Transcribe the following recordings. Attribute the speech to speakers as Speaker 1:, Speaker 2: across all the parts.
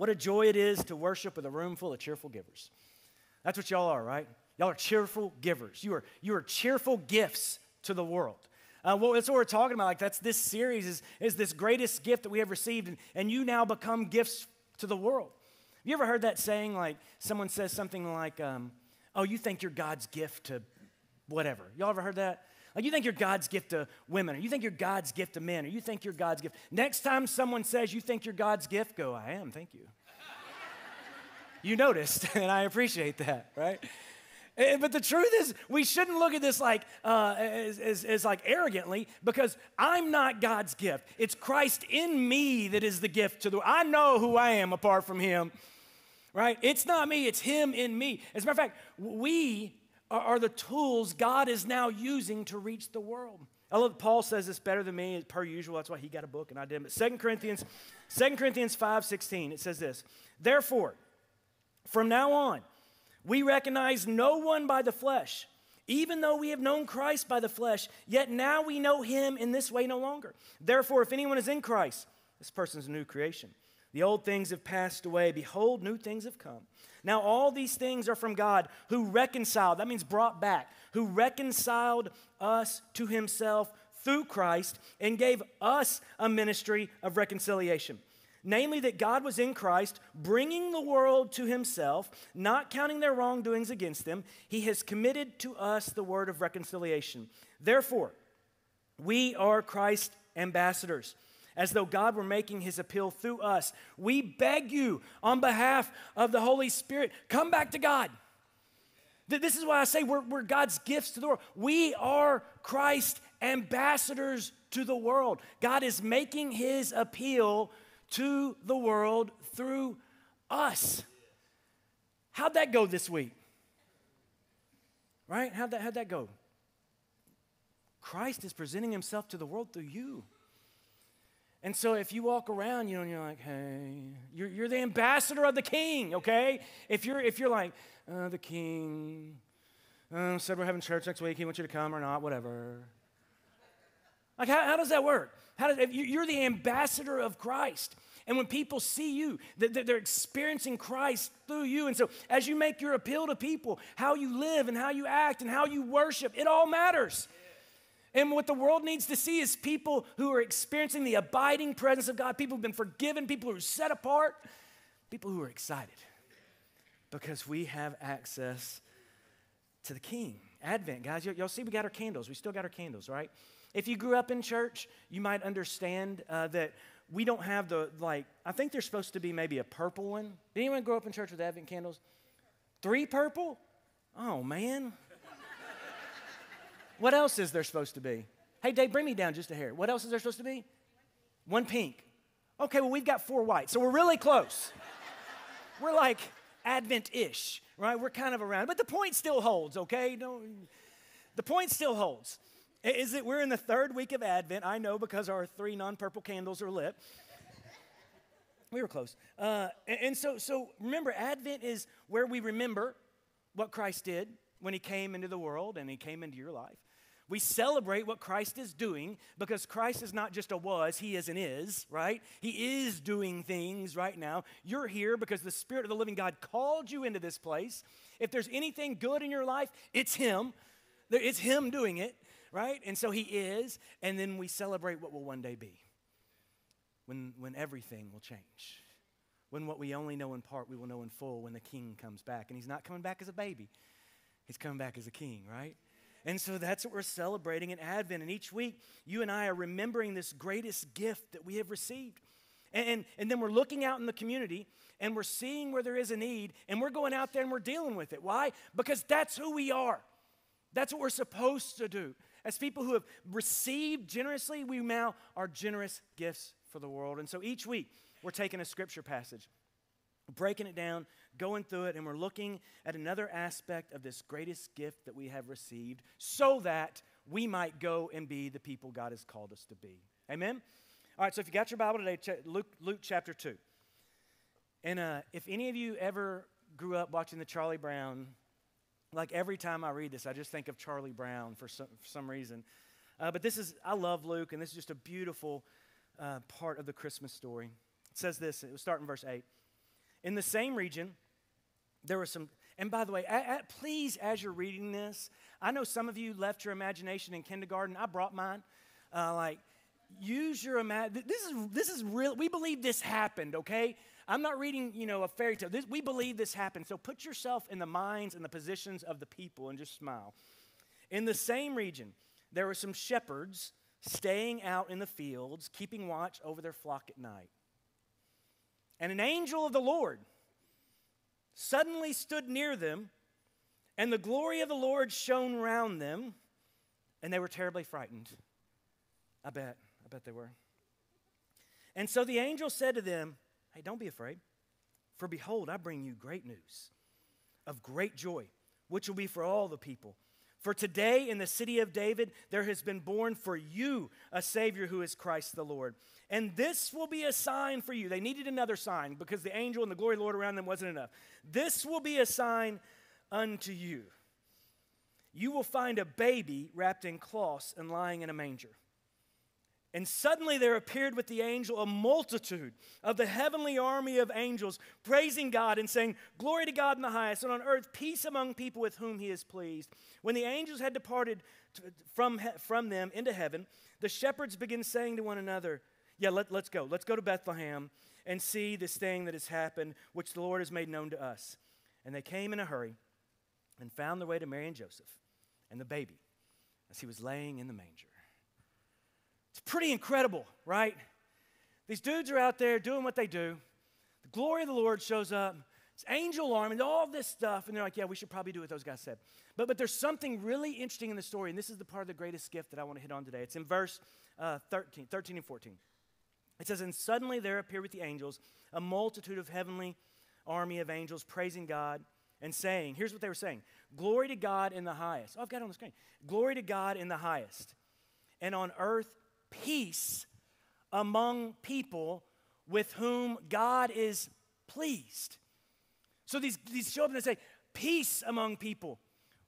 Speaker 1: What a joy it is to worship with a room full of cheerful givers. That's what y'all are, right? Y'all are cheerful givers. You are, you are cheerful gifts to the world. Uh, well, that's what we're talking about. Like that's this series is, is this greatest gift that we have received, and, and you now become gifts to the world. You ever heard that saying? Like someone says something like, um, "Oh, you think you're God's gift to whatever." Y'all ever heard that? Like you think you're God's gift to women, or you think you're God's gift to men, or you think you're God's gift. Next time someone says you think you're God's gift, go, "I am, thank you." you noticed, and I appreciate that, right? Eh, but the truth is, we shouldn't look at this like uh, as, as, as, like arrogantly because I'm not God's gift. It's Christ in me that is the gift to the. world. I know who I am apart from Him, right? It's not me. It's Him in me. As a matter of fact, we are, are the tools God is now using to reach the world. I love Paul says this better than me, per usual. That's why he got a book and I didn't. But 2 Corinthians, 2 Corinthians 5 16, it says this Therefore, from now on, we recognize no one by the flesh. Even though we have known Christ by the flesh, yet now we know him in this way no longer. Therefore, if anyone is in Christ, this person is a new creation. The old things have passed away. Behold, new things have come. Now, all these things are from God who reconciled, that means brought back, who reconciled us to himself through Christ and gave us a ministry of reconciliation namely that God was in Christ, bringing the world to himself, not counting their wrongdoings against them. He has committed to us the word of reconciliation. Therefore, we are Christ's ambassadors. As though God were making his appeal through us. We beg you, on behalf of the Holy Spirit, come back to God. This is why I say we're, we're God's gifts to the world. We are Christ's ambassadors to the world. God is making his appeal to the world through us. How'd that go this week? Right? How'd that, how'd that go? Christ is presenting himself to the world through you. And so if you walk around, you know, and you're like, hey, you're, you're the ambassador of the king, okay? If you're, if you're like, uh, the king uh, said we're having church next week, he wants you to come or not, whatever. Like, how, how does that work? How does, you're the ambassador of Christ. And when people see you, they're experiencing Christ through you. And so, as you make your appeal to people, how you live and how you act and how you worship, it all matters. And what the world needs to see is people who are experiencing the abiding presence of God, people who've been forgiven, people who are set apart, people who are excited because we have access to the King. Advent, guys, y'all see we got our candles. We still got our candles, right? If you grew up in church, you might understand uh, that we don't have the, like, I think there's supposed to be maybe a purple one. Did anyone grow up in church with Advent candles? Three purple? Oh, man. What else is there supposed to be? Hey, Dave, bring me down just a hair. What else is there supposed to be? One pink. Okay, well, we've got four white, so we're really close. we're like Advent ish, right? We're kind of around, but the point still holds, okay? No, the point still holds. Is it we're in the third week of Advent? I know because our three non purple candles are lit. we were close. Uh, and, and so, so remember, Advent is where we remember what Christ did when he came into the world and he came into your life. We celebrate what Christ is doing because Christ is not just a was, he is an is, right? He is doing things right now. You're here because the Spirit of the living God called you into this place. If there's anything good in your life, it's him. It's him doing it right? And so he is, and then we celebrate what will one day be when, when everything will change. When what we only know in part, we will know in full when the king comes back. And he's not coming back as a baby, he's coming back as a king, right? And so that's what we're celebrating in Advent. And each week, you and I are remembering this greatest gift that we have received. And, and, and, then we're looking out in the community and we're seeing where there is a need and we're going out there and we're dealing with it. Why? Because that's who we are. That's what we're supposed to do. As people who have received generously, we now are generous gifts for the world. And so each week, we're taking a scripture passage, breaking it down, going through it, and we're looking at another aspect of this greatest gift that we have received so that we might go and be the people God has called us to be. Amen? All right, so if you got your Bible today, Luke, Luke chapter 2. And uh, if any of you ever grew up watching the Charlie Brown like every time I read this, I just think of Charlie Brown for some, for some reason. Uh, but this is, I love Luke, and this is just a beautiful uh, part of the Christmas story. It says this, it was starting verse 8. In the same region, there were some, and by the way, please, as you're reading this, I know some of you left your imagination in kindergarten. I brought mine. Uh, like, use your imagination. This is this is real. We believe this happened. Okay, I'm not reading you know a fairy tale. This, we believe this happened. So put yourself in the minds and the positions of the people and just smile. In the same region, there were some shepherds staying out in the fields, keeping watch over their flock at night. And an angel of the Lord suddenly stood near them, and the glory of the Lord shone round them, and they were terribly frightened. I bet. I bet they were. And so the angel said to them, Hey, don't be afraid, for behold, I bring you great news of great joy, which will be for all the people. For today in the city of David there has been born for you a Savior who is Christ the Lord. And this will be a sign for you. They needed another sign because the angel and the glory of the Lord around them wasn't enough. This will be a sign unto you. You will find a baby wrapped in cloths and lying in a manger. And suddenly there appeared with the angel a multitude of the heavenly army of angels, praising God and saying, Glory to God in the highest, and on earth peace among people with whom he is pleased. When the angels had departed from, from them into heaven, the shepherds began saying to one another, Yeah, let, let's go. Let's go to Bethlehem and see this thing that has happened, which the Lord has made known to us. And they came in a hurry and found their way to Mary and Joseph and the baby as he was laying in the manger. It's pretty incredible, right? These dudes are out there doing what they do. The glory of the Lord shows up. It's angel arm and all this stuff. And they're like, yeah, we should probably do what those guys said. But, but there's something really interesting in the story. And this is the part of the greatest gift that I want to hit on today. It's in verse uh, 13, 13 and 14. It says, And suddenly there appeared with the angels a multitude of heavenly army of angels praising God and saying, Here's what they were saying Glory to God in the highest. Oh, I've got it on the screen. Glory to God in the highest. And on earth, peace among people with whom God is pleased. So these, these up they say, Peace among people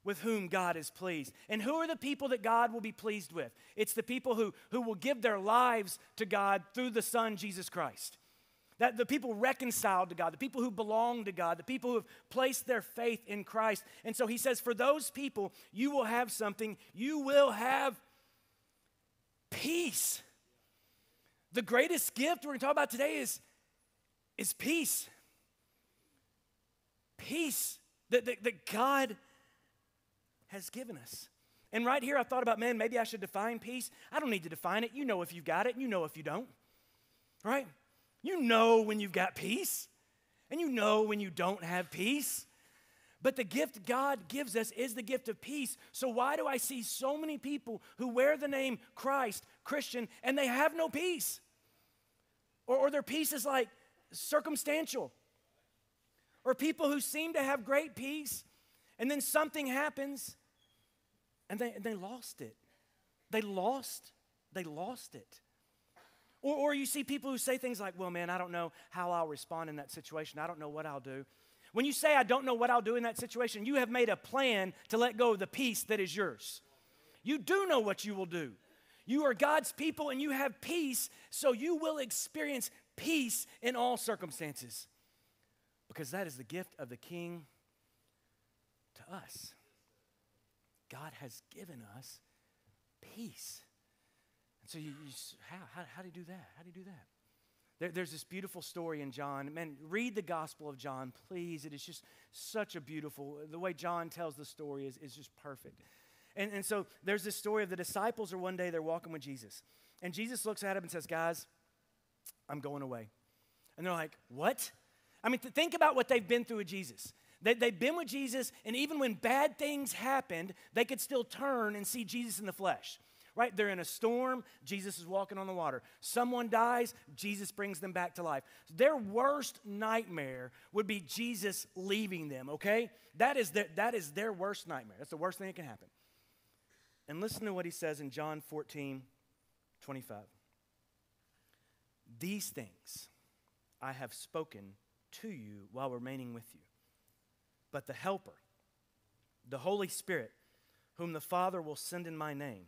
Speaker 1: with whom God is pleased. And who are the people that God will be pleased with? It's the people who, who will give their lives to God through the Son, Jesus Christ. That the people reconciled to God, the people who belong to God, the people who have placed their faith in Christ. And so he says, for those people, you will have something. You will have peace. The greatest gift we're going to talk about today is, is peace. Peace that, that, that God has given us. And right here, I thought about, man, maybe I should define peace. I don't need to define it. You know if you've got it, and you know if you don't. Right? You know when you've got peace, and you know when you don't have peace. But the gift God gives us is the gift of peace. So, why do I see so many people who wear the name Christ, Christian, and they have no peace? Or, or their peace is like circumstantial. Or people who seem to have great peace, and then something happens and they, and they lost it. They lost, they lost it. Or, or you see people who say things like, well, man, I don't know how I'll respond in that situation. I don't know what I'll do. When you say, I don't know what I'll do in that situation, you have made a plan to let go of the peace that is yours. You do know what you will do. You are God's people and you have peace, so you will experience peace in all circumstances because that is the gift of the King to us. God has given us peace. And so you, you how, how, how do you do that? How do you do that? There, there's this beautiful story in John. Man, read the Gospel of John, please. It is just such a beautiful, the way John tells the story is, is just perfect. And, and so there's this story of the disciples are one day, they're walking with Jesus. And Jesus looks at him and says, Guys, I'm going away. And they're like, What? I mean, th- think about what they've been through with Jesus. They, they've been with Jesus, and even when bad things happened, they could still turn and see Jesus in the flesh right? They're in a storm, Jesus is walking on the water. Someone dies, Jesus brings them back to life. Their worst nightmare would be Jesus leaving them, okay? That is, their, that is their worst nightmare. That's the worst thing that can happen. And listen to what he says in John 14, 25. These things I have spoken to you while remaining with you. But the Helper, the Holy Spirit, whom the Father will send in my name,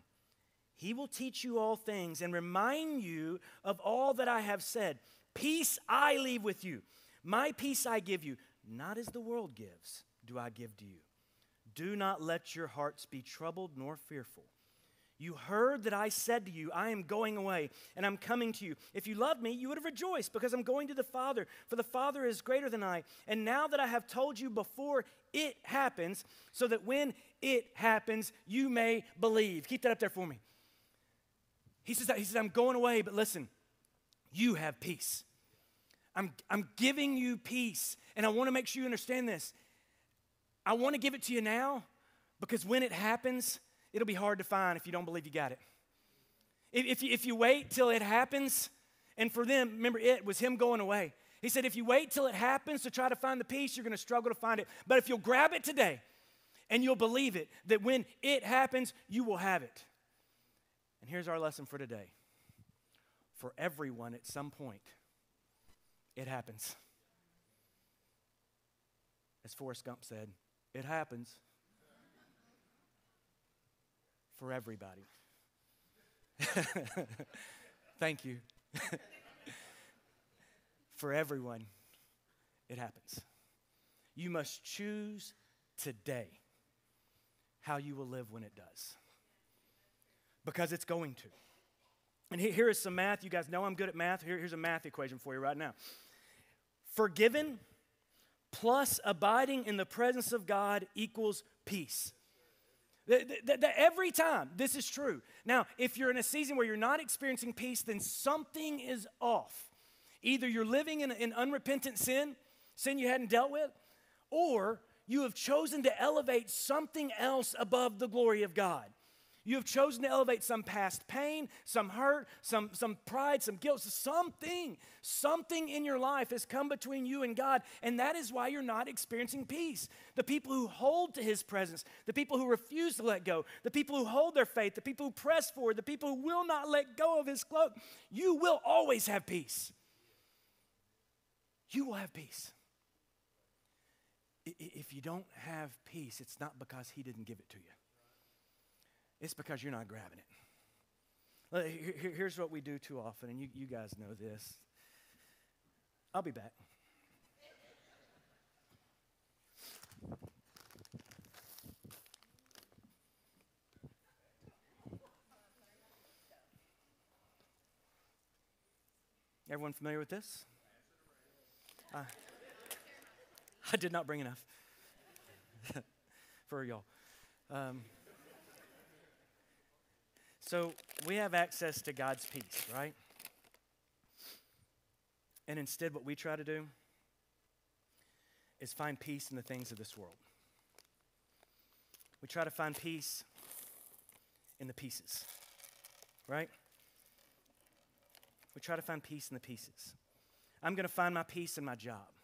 Speaker 1: he will teach you all things and remind you of all that I have said. Peace I leave with you. My peace I give you, not as the world gives, do I give to you. Do not let your hearts be troubled nor fearful. You heard that I said to you, I am going away and I'm coming to you. If you loved me, you would have rejoiced because I'm going to the Father, for the Father is greater than I. And now that I have told you before it happens, so that when it happens, you may believe. Keep that up there for me. He says, he says I'm going away, but listen, you have peace. I'm, I'm giving you peace. And I want to make sure you understand this. I want to give it to you now because when it happens, it'll be hard to find if you don't believe you got it. If, you, if you wait till it happens, and for them, remember, it was him going away. He said, if you wait till it happens to try to find the peace, you're going to struggle to find it. But if you'll grab it today and you'll believe it, that when it happens, you will have it. And here's our lesson for today for everyone at some point, it happens. As Forrest Gump said, it happens for everybody. Thank you. for everyone, it happens. You must choose today how you will live when it does. Because it's going to. And here is some math. You guys know I'm good at math. Here, here's a math equation for you right now. Forgiven plus abiding in the presence of God equals peace. The, the, the, every time this is true. Now, if you're in a season where you're not experiencing peace, then something is off. Either you're living in, in unrepentant sin, sin you hadn't dealt with, or you have chosen to elevate something else above the glory of God. You have chosen to elevate some past pain, some hurt, some, some pride, some guilt, something. Something in your life has come between you and God, and that is why you're not experiencing peace. The people who hold to His presence, the people who refuse to let go, the people who hold their faith, the people who press forward, the people who will not let go of His cloak, you will always have peace. You will have peace. If you don't have peace, it's not because He didn't give it to you. It's because you're not grabbing it. Here's what we do too often, and you, you guys know this. I'll be back. Everyone familiar with this? Uh, I did not bring enough for y'all. Um, so we have access to God's peace, right? And instead, what we try to do is find peace in the things of this world. We try to find peace in the pieces, right? We try to find peace in the pieces. I'm going to find my peace in my job.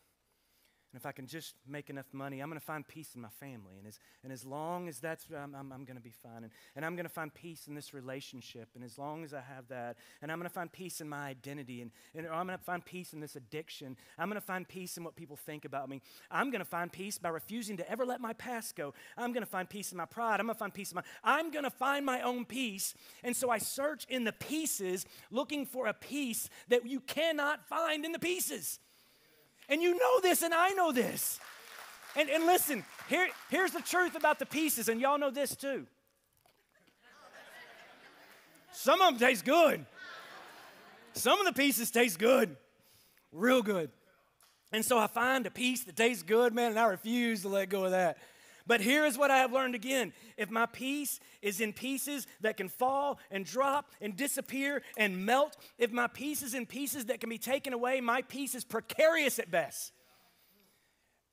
Speaker 1: And if I can just make enough money, I'm going to find peace in my family. And as, and as long as that's, I'm, I'm, I'm going to be fine. And, and I'm going to find peace in this relationship. And as long as I have that, and I'm going to find peace in my identity. And, and I'm going to find peace in this addiction. I'm going to find peace in what people think about me. I'm going to find peace by refusing to ever let my past go. I'm going to find peace in my pride. I'm going to find peace in my, I'm going to find my own peace. And so I search in the pieces looking for a peace that you cannot find in the pieces. And you know this, and I know this. And, and listen, here, here's the truth about the pieces, and y'all know this too. Some of them taste good. Some of the pieces taste good, real good. And so I find a piece that tastes good, man, and I refuse to let go of that. But here is what I have learned again. If my peace is in pieces that can fall and drop and disappear and melt, if my peace is in pieces that can be taken away, my peace is precarious at best.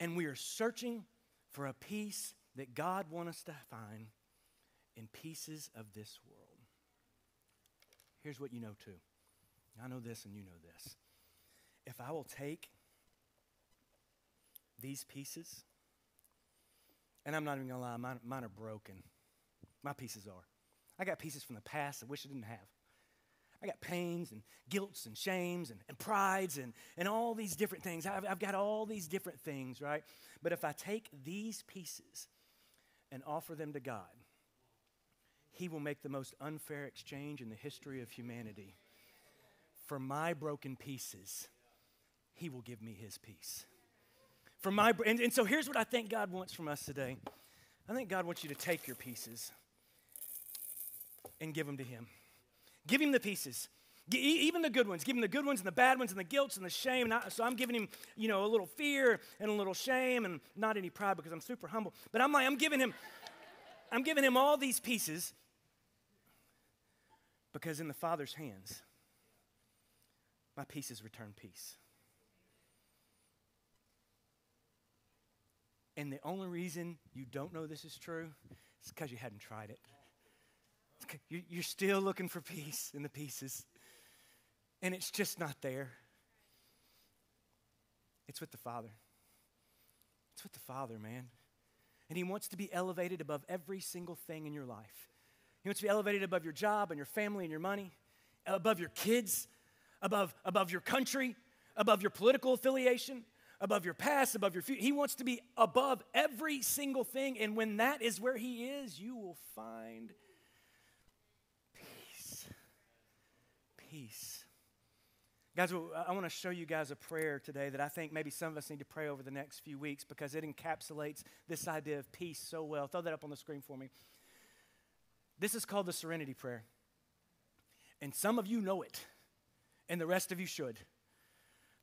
Speaker 1: And we are searching for a peace that God wants us to find in pieces of this world. Here's what you know too. I know this and you know this. If I will take these pieces and I'm not even gonna lie, mine, mine are broken. My pieces are. I got pieces from the past I wish I didn't have. I got pains and guilts and shames and, and prides and, and all these different things. I've, I've got all these different things, right? But if I take these pieces and offer them to God, He will make the most unfair exchange in the history of humanity. For my broken pieces, he will give me his peace. For my, and, and so here's what I think God wants from us today. I think God wants you to take your pieces and give them to him. Give him the pieces. Even the good ones, give him the good ones and the bad ones and the guilt and the shame. And I, so I'm giving him, you know, a little fear and a little shame and not any pride because I'm super humble. But I'm like, I'm giving him, I'm giving him all these pieces because in the Father's hands, my pieces return peace. And the only reason you don't know this is true is because you hadn't tried it. You're still looking for peace in the pieces and it's just not there. It's with the Father. It's with the Father, man. And He wants to be elevated above every single thing in your life. He wants to be elevated above your job and your family and your money, above your kids, above, above your country, above your political affiliation, above your past, above your future. He wants to be above every single thing. And when that is where He is, you will find peace. Peace. Guys, I want to show you guys a prayer today that I think maybe some of us need to pray over the next few weeks because it encapsulates this idea of peace so well. Throw that up on the screen for me. This is called the Serenity Prayer. And some of you know it, and the rest of you should.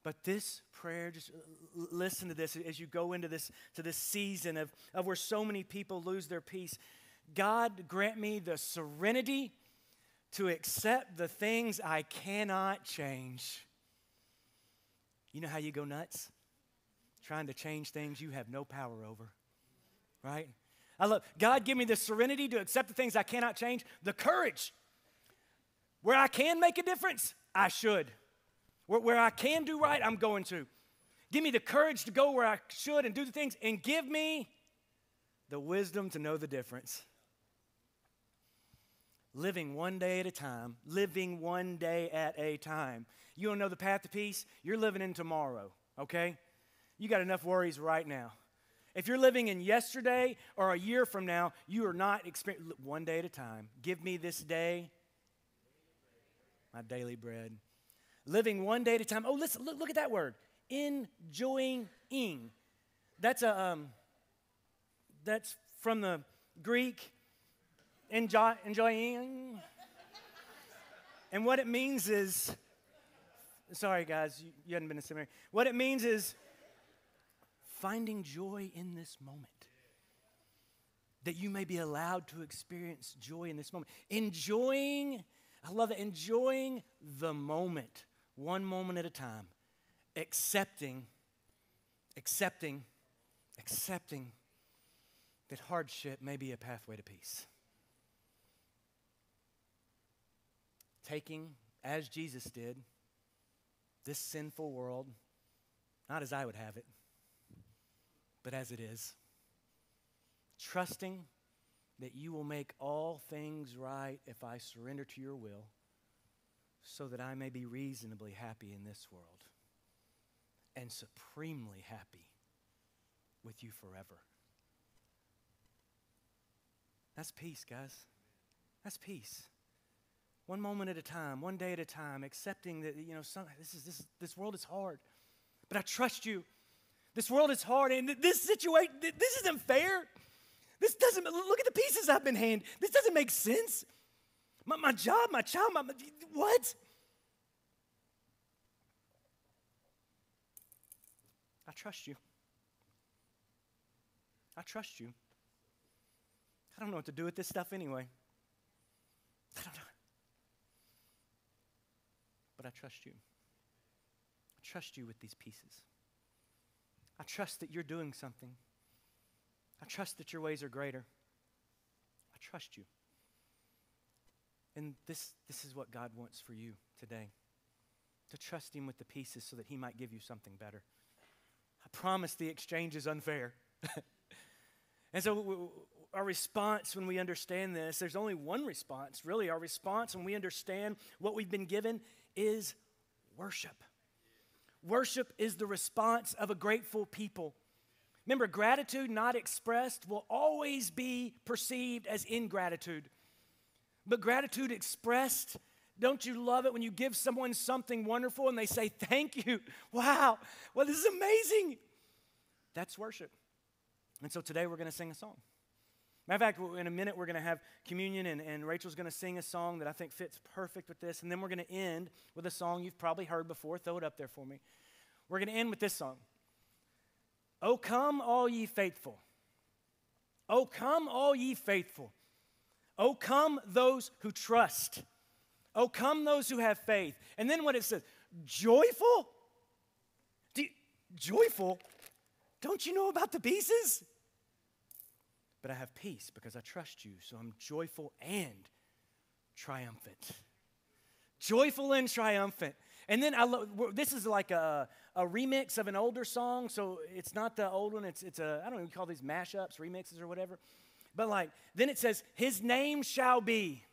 Speaker 1: But this prayer, just listen to this as you go into this to this season of, of where so many people lose their peace. God grant me the serenity to accept the things I cannot change. You know how you go nuts? Trying to change things you have no power over, right? I love God, give me the serenity to accept the things I cannot change, the courage. Where I can make a difference, I should. Where, where I can do right, I'm going to. Give me the courage to go where I should and do the things, and give me the wisdom to know the difference living one day at a time, living one day at a time. You don't know the path to peace? You're living in tomorrow, okay? You got enough worries right now. If you're living in yesterday or a year from now, you are not experiencing one day at a time. Give me this day my daily bread. Living one day at a time. Oh, listen, look, look at that word. Enjoying. That's a um, that's from the Greek enjoy, enjoying. and what it means is, sorry guys, you, you hadn't been to seminary. What it means is finding joy in this moment. That you may be allowed to experience joy in this moment. Enjoying, I love it, enjoying the moment, one moment at a time. Accepting, accepting, accepting that hardship may be a pathway to peace. taking, as Jesus did, this sinful world, not as I would have it, but as it is. Trusting that you will make all things right if I surrender to your will, so that I may be reasonably happy in this world and supremely happy with you forever. That's peace, guys. That's peace one moment at a time, one day at a time, accepting that, you know, some, this, is, this, this world is hard, but I trust you. This world is hard, and this situation, this isn't fair. This doesn't, look at the pieces I've been handed. This doesn't make sense. My, my job, my child, my, what? I trust you. I trust you. I don't know what to do with this stuff anyway. I don't know. but I trust you. I trust you with these pieces. I trust that you're doing something. I trust that your ways are greater. I trust you. And this, this is what God wants for you today to trust Him with the pieces so that He might give you something better. I promise the exchange is unfair. and so, our response when we understand this, there's only one response, really. Our response when we understand what we've been given is worship. Worship is the response of a grateful people. Remember, gratitude not expressed will always be perceived as ingratitude. But gratitude expressed Don't you love it when you give someone something wonderful and they say, Thank you? Wow, well, this is amazing. That's worship. And so today we're going to sing a song. Matter of fact, in a minute we're going to have communion, and, and Rachel's going to sing a song that I think fits perfect with this. And then we're going to end with a song you've probably heard before. Throw it up there for me. We're going to end with this song Oh, come, all ye faithful. Oh, come, all ye faithful. Oh, come, those who trust. Oh, come, those who have faith. And then what it says, joyful? You, joyful? Don't you know about the pieces? But I have peace because I trust you, so I'm joyful and triumphant. Joyful and triumphant. And then I love this is like a, a remix of an older song, so it's not the old one. It's it's a I don't even call these mashups, remixes or whatever. But like then it says, His name shall be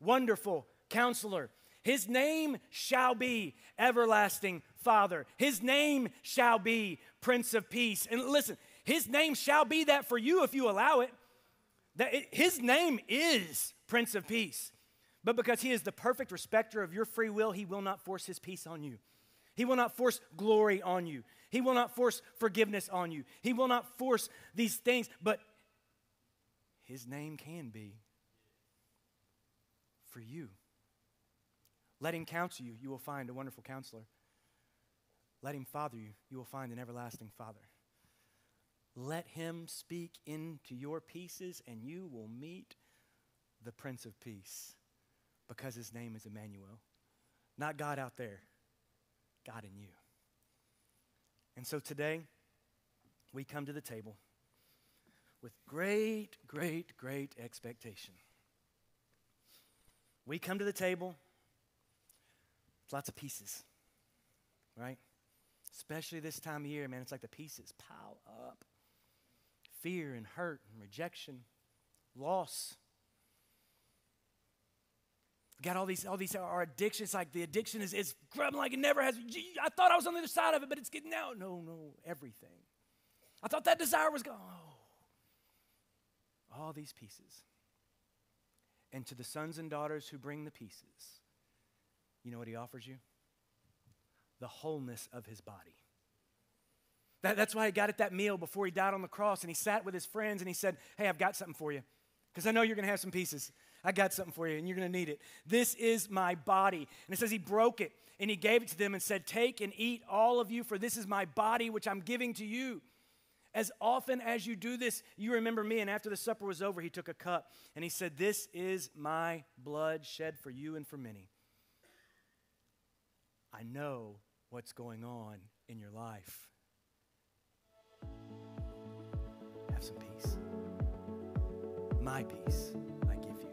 Speaker 1: wonderful, counselor. His name shall be everlasting Father. His name shall be Prince of Peace. And listen, his name shall be that for you if you allow it. That it, his name is Prince of Peace. But because he is the perfect respecter of your free will, he will not force his peace on you. He will not force glory on you. He will not force forgiveness on you. He will not force these things, but his name can be for you. Let him counsel you, you will find a wonderful counselor. Let him father you, you will find an everlasting father. Let him speak into your pieces, and you will meet the Prince of Peace because his name is Emmanuel. Not God out there, God in you. And so today, we come to the table with great, great, great expectation. We come to the table lots of pieces, right? Especially this time of year, man, it's like the pieces pile up. Fear and hurt and rejection, loss. Got all these, all these, our addictions, like the addiction is, is grabbing like it never has. I thought I was on the other side of it, but it's getting out. No, no, everything. I thought that desire was gone. Oh. All these pieces. And to the sons and daughters who bring the pieces, you know what he offers you? The wholeness of his body. That, that's why he got at that meal before he died on the cross and he sat with his friends and he said, Hey, I've got something for you because I know you're going to have some pieces. I got something for you and you're going to need it. This is my body. And it says he broke it and he gave it to them and said, Take and eat all of you, for this is my body which I'm giving to you. As often as you do this, you remember me. And after the supper was over, he took a cup and he said, This is my blood shed for you and for many. I know what's going on in your life. Have some peace. My peace I give you.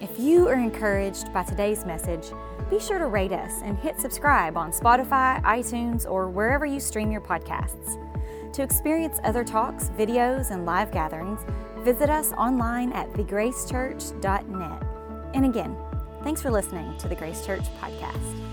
Speaker 2: If you are encouraged by today's message, be sure to rate us and hit subscribe on Spotify, iTunes, or wherever you stream your podcasts. To experience other talks, videos, and live gatherings, visit us online at thegracechurch.net. And again, thanks for listening to the Grace Church podcast.